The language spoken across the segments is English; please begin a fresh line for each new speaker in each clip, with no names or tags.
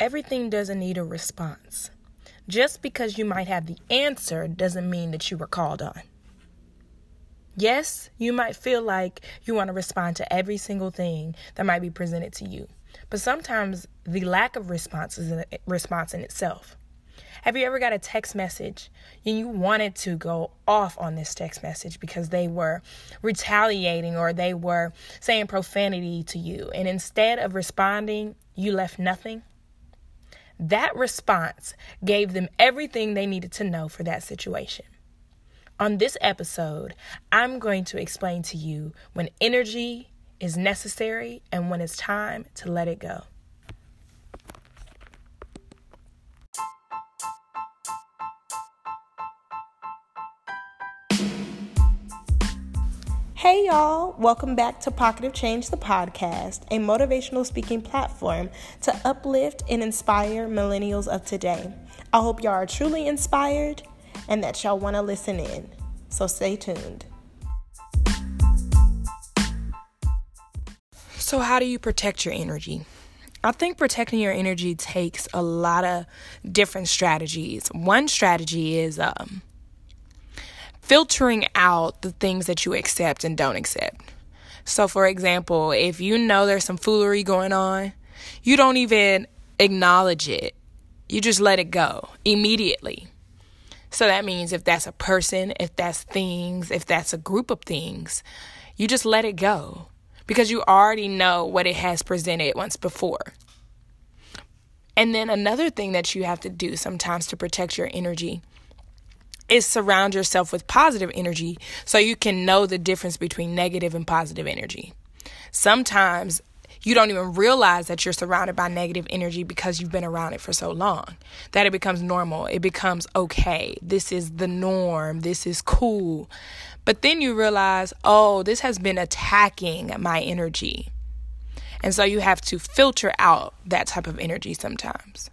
everything doesn't need a response. Just because you might have the answer doesn't mean that you were called on. Yes, you might feel like you want to respond to every single thing that might be presented to you, but sometimes the lack of response is a response in itself. Have you ever got a text message and you wanted to go off on this text message because they were retaliating or they were saying profanity to you, and instead of responding, you left nothing? That response gave them everything they needed to know for that situation. On this episode, I'm going to explain to you when energy is necessary and when it's time to let it go. Hey y'all, welcome back to Pocket of Change, the podcast, a motivational speaking platform to uplift and inspire millennials of today. I hope y'all are truly inspired and that y'all want to listen in. So stay tuned. So, how do you protect your energy? I think protecting your energy takes a lot of different strategies. One strategy is um, filtering out the things that you accept and don't accept. So, for example, if you know there's some foolery going on, you don't even acknowledge it. You just let it go immediately. So that means if that's a person, if that's things, if that's a group of things, you just let it go because you already know what it has presented once before. And then another thing that you have to do sometimes to protect your energy is surround yourself with positive energy so you can know the difference between negative and positive energy. Sometimes you don't even realize that you're surrounded by negative energy because you've been around it for so long that it becomes normal. It becomes okay. This is the norm. This is cool. But then you realize, oh, this has been attacking my energy. And so you have to filter out that type of energy sometimes.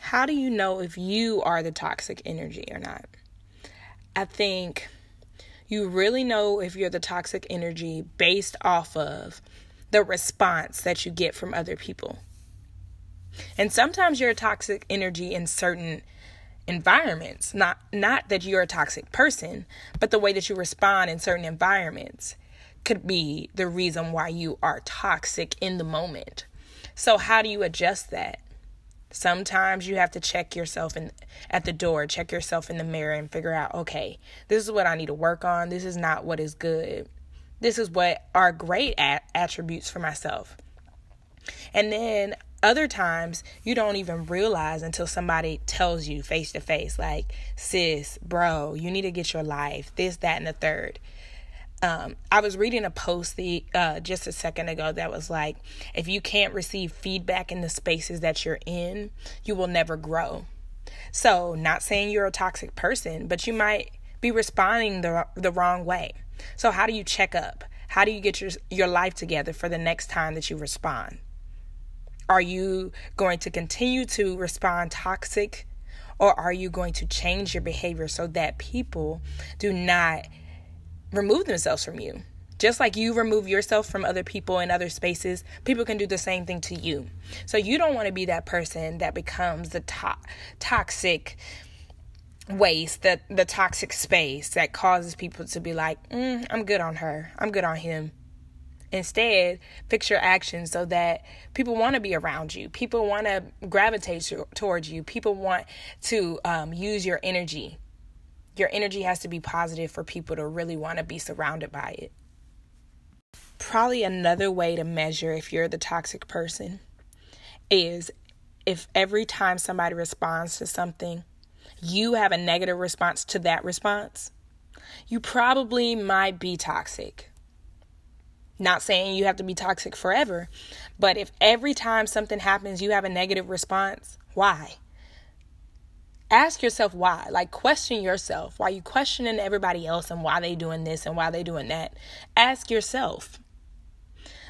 How do you know if you are the toxic energy or not? I think you really know if you're the toxic energy based off of the response that you get from other people. And sometimes you're a toxic energy in certain environments. Not not that you're a toxic person, but the way that you respond in certain environments could be the reason why you are toxic in the moment. So how do you adjust that? Sometimes you have to check yourself in at the door, check yourself in the mirror and figure out, okay, this is what I need to work on. This is not what is good. This is what are great at attributes for myself. And then other times you don't even realize until somebody tells you face to face, like, sis, bro, you need to get your life, this, that, and the third. Um, I was reading a post the uh, just a second ago that was like, if you can't receive feedback in the spaces that you're in, you will never grow. So, not saying you're a toxic person, but you might be responding the the wrong way. So how do you check up? How do you get your your life together for the next time that you respond? Are you going to continue to respond toxic or are you going to change your behavior so that people do not remove themselves from you? Just like you remove yourself from other people in other spaces, people can do the same thing to you. So you don't want to be that person that becomes the to- toxic waste, the the toxic space that causes people to be like, mm, I'm good on her, I'm good on him. Instead, fix your actions so that people want to be around you. People want to gravitate towards you. People want to um, use your energy. Your energy has to be positive for people to really want to be surrounded by it. Probably another way to measure if you're the toxic person is if every time somebody responds to something, you have a negative response to that response, you probably might be toxic. Not saying you have to be toxic forever, but if every time something happens you have a negative response, why? Ask yourself why. Like question yourself. Why you questioning everybody else and why they doing this and why they doing that? Ask yourself.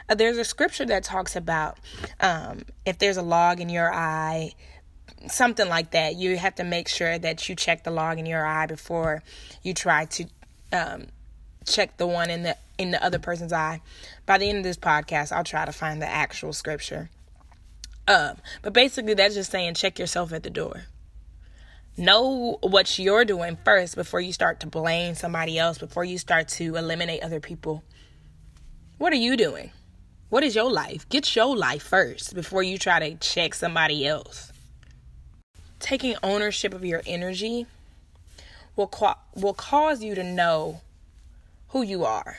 Uh, there's a scripture that talks about um, if there's a log in your eye, something like that. You have to make sure that you check the log in your eye before you try to um, check the one in the in the other person's eye. By the end of this podcast, I'll try to find the actual scripture. Um, but basically, that's just saying check yourself at the door. Know what you're doing first before you start to blame somebody else, before you start to eliminate other people. What are you doing? What is your life? Get your life first before you try to check somebody else. Taking ownership of your energy will will cause you to know who you are.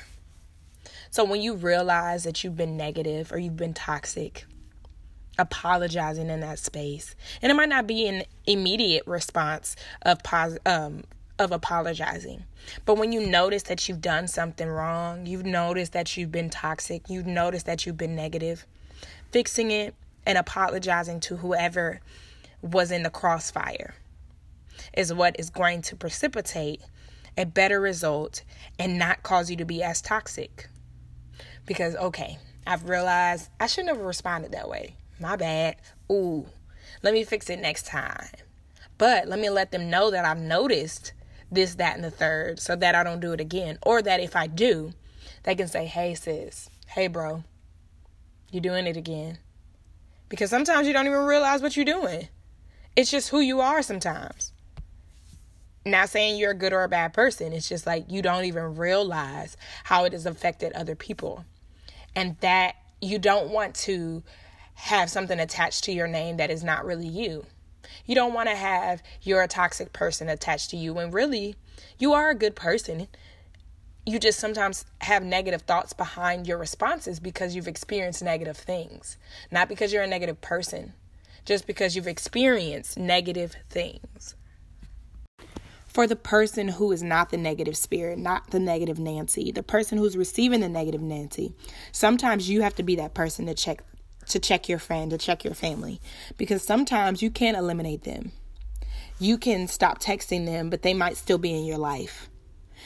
So when you realize that you've been negative or you've been toxic, apologizing in that space. And it might not be an immediate response of pos- um, of apologizing. But when you notice that you've done something wrong, you've noticed that you've been toxic, you've noticed that you've been negative, fixing it and apologizing to whoever was in the crossfire is what is going to precipitate a better result and not cause you to be as toxic. Because, okay, I've realized I shouldn't have responded that way. My bad. Ooh, let me fix it next time. But let me let them know that I've noticed this, that, and the third so that I don't do it again. Or that if I do, they can say, hey, sis, hey, bro, you're doing it again. Because sometimes you don't even realize what you're doing. It's just who you are sometimes. Not saying you're a good or a bad person. It's just like you don't even realize how it has affected other people. And that you don't want to have something attached to your name that is not really you. You don't want to have you're a toxic person attached to you when really you are a good person. You just sometimes have negative thoughts behind your responses because you've experienced negative things, not because you're a negative person, just because you've experienced negative things for the person who is not the negative spirit, not the negative Nancy, the person who's receiving the negative Nancy. Sometimes you have to be that person to check to check your friend, to check your family because sometimes you can't eliminate them. You can stop texting them, but they might still be in your life.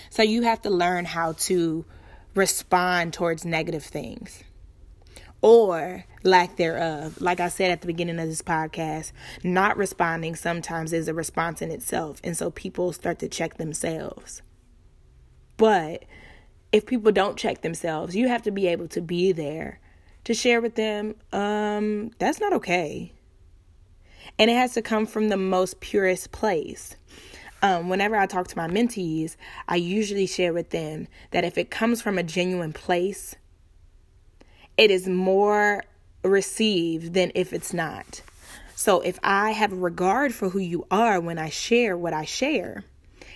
So you have to learn how to respond towards negative things or lack thereof. Like I said at the beginning of this podcast, not responding sometimes is a response in itself. And so people start to check themselves. But if people don't check themselves, you have to be able to be there to share with them, um, that's not okay. And it has to come from the most purest place. Um, whenever I talk to my mentees, I usually share with them that if it comes from a genuine place, it is more received than if it's not. So if I have regard for who you are when I share what I share,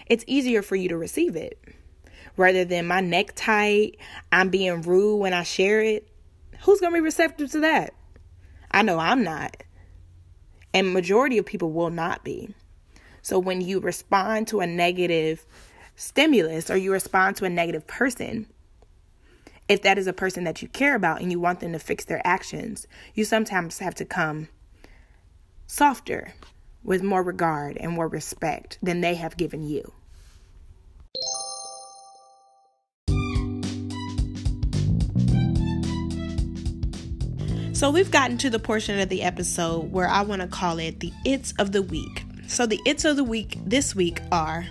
it's easier for you to receive it. Rather than my neck tight, I'm being rude when I share it. Who's going to be receptive to that? I know I'm not. And majority of people will not be. So when you respond to a negative stimulus or you respond to a negative person, if that is a person that you care about and you want them to fix their actions, you sometimes have to come softer with more regard and more respect than they have given you. So, we've gotten to the portion of the episode where I want to call it the It's of the Week. So, the It's of the Week this week are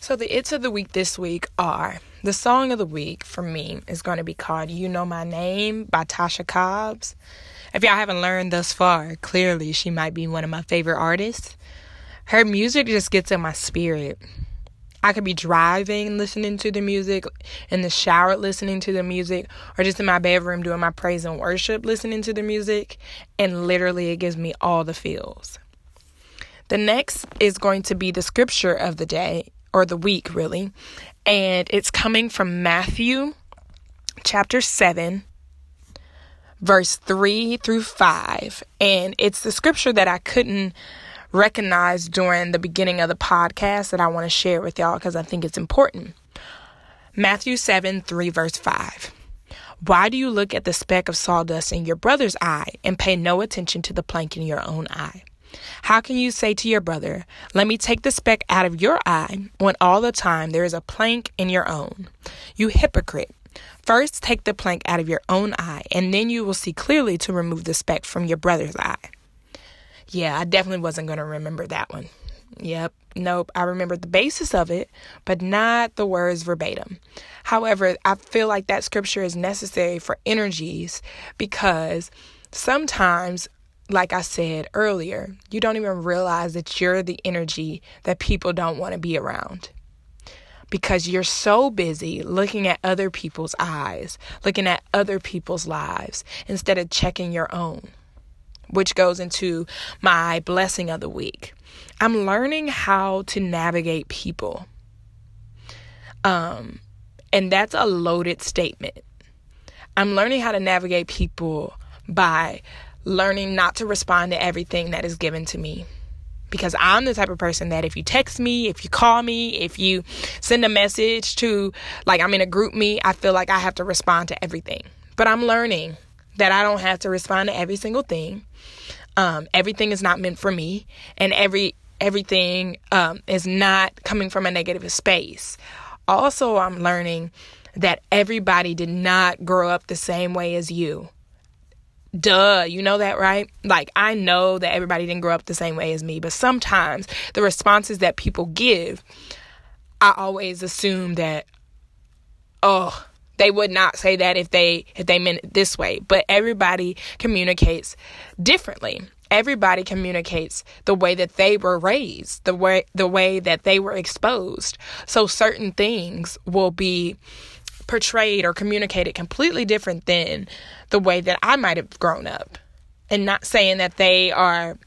So the it's of the week this week are the song of the week for me is going to be called You Know My Name by Tasha Cobbs. If y'all haven't learned thus far, clearly she might be one of my favorite artists. Her music just gets in my spirit. I could be driving listening to the music, in the shower listening to the music, or just in my bedroom doing my praise and worship listening to the music, and literally it gives me all the feels. The next is going to be the scripture of the day, or the week really. And it's coming from Matthew chapter 7 verse 3 through 5. And it's the scripture that I couldn't recognize during the beginning of the podcast that I want to share with y'all because I think it's important. Matthew 7 3 verse 5. Why do you look at the speck of sawdust in your brother's eye and pay no attention to the plank in your own eye? How can you say to your brother, Let me take the speck out of your eye, when all the time there is a plank in your own? You hypocrite. First, take the plank out of your own eye, and then you will see clearly to remove the speck from your brother's eye. Yeah, I definitely wasn't going to remember that one. Yep, nope. I remember the basis of it, but not the words verbatim. However, I feel like that scripture is necessary for energies because sometimes, like I said earlier, you don't even realize that you're the energy that people don't want to be around because you're so busy looking at other people's eyes, looking at other people's lives instead of checking your own, which goes into my blessing of the week. I'm learning how to navigate people. Um, and that's a loaded statement. I'm learning how to navigate people by learning not to respond to everything that is given to me. Because I'm the type of person that if you text me, if you call me, if you send a message to, like, I'm in a GroupMe, I feel like I have to respond to everything. But I'm learning that I don't have to respond to every single thing. Um, everything is not meant for me, and every everything um, is not coming from a negative space. Also, I'm learning that everybody did not grow up the same way as you. Duh, you know that, right? Like, I know that everybody didn't grow up the same way as me, but sometimes the responses that people give, I always assume that, oh, they would not say that if they if they meant it this way but everybody communicates differently everybody communicates the way that they were raised, the way the way that they were exposed. So certain things will be portrayed or communicated completely different than the way that I might have grown up. And not saying that they are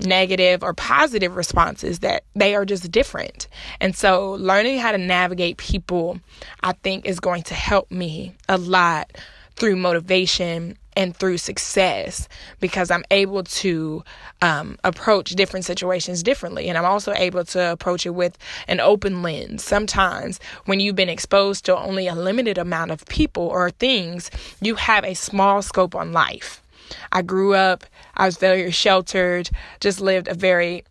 negative or positive responses that they are just different. And so learning how to navigate people I think is going to help me a lot through motivation and through success because I'm able to um, approach different situations differently. And I'm also able to approach it with an open lens. Sometimes, when you've been exposed to only a limited amount of people or things, you have a small scope on life. I grew up, I was very sheltered, just lived a very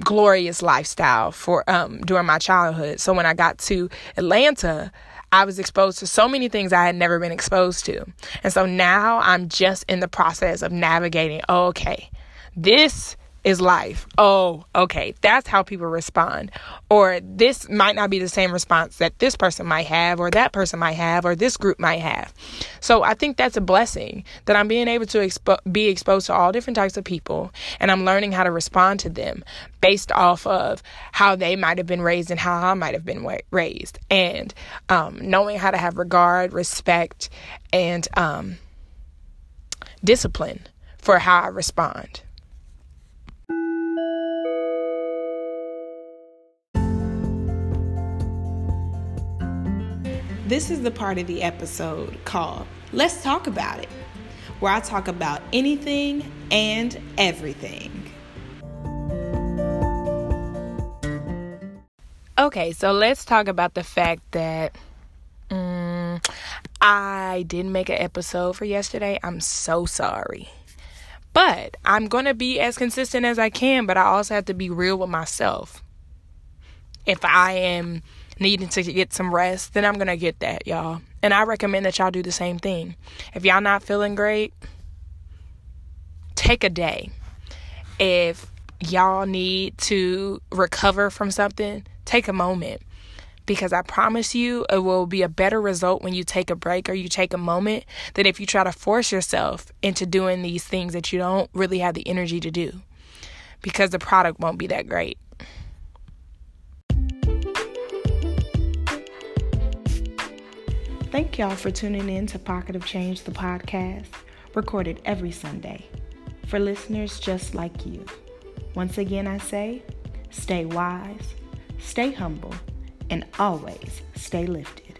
glorious lifestyle for um during my childhood. So when I got to Atlanta, I was exposed to so many things I had never been exposed to. And so now I'm just in the process of navigating, oh, okay, this is life. Oh, okay. That's how people respond. Or this might not be the same response that this person might have, or that person might have, or this group might have. So I think that's a blessing that I'm being able to expo- be exposed to all different types of people and I'm learning how to respond to them based off of how they might have been raised and how I might have been wa- raised. And um, knowing how to have regard, respect, and um, discipline for how I respond. This is the part of the episode called Let's Talk About It, where I talk about anything and everything. Okay, so let's talk about the fact that um, I didn't make an episode for yesterday. I'm so sorry. But I'm going to be as consistent as I can, but I also have to be real with myself. If I am needing to get some rest, then I'm going to get that, y'all. And I recommend that y'all do the same thing. If y'all not feeling great, take a day. If y'all need to recover from something, take a moment. Because I promise you, it will be a better result when you take a break or you take a moment than if you try to force yourself into doing these things that you don't really have the energy to do. Because the product won't be that great. Thank y'all for tuning in to Pocket of Change, the podcast, recorded every Sunday for listeners just like you. Once again, I say stay wise, stay humble, and always stay lifted.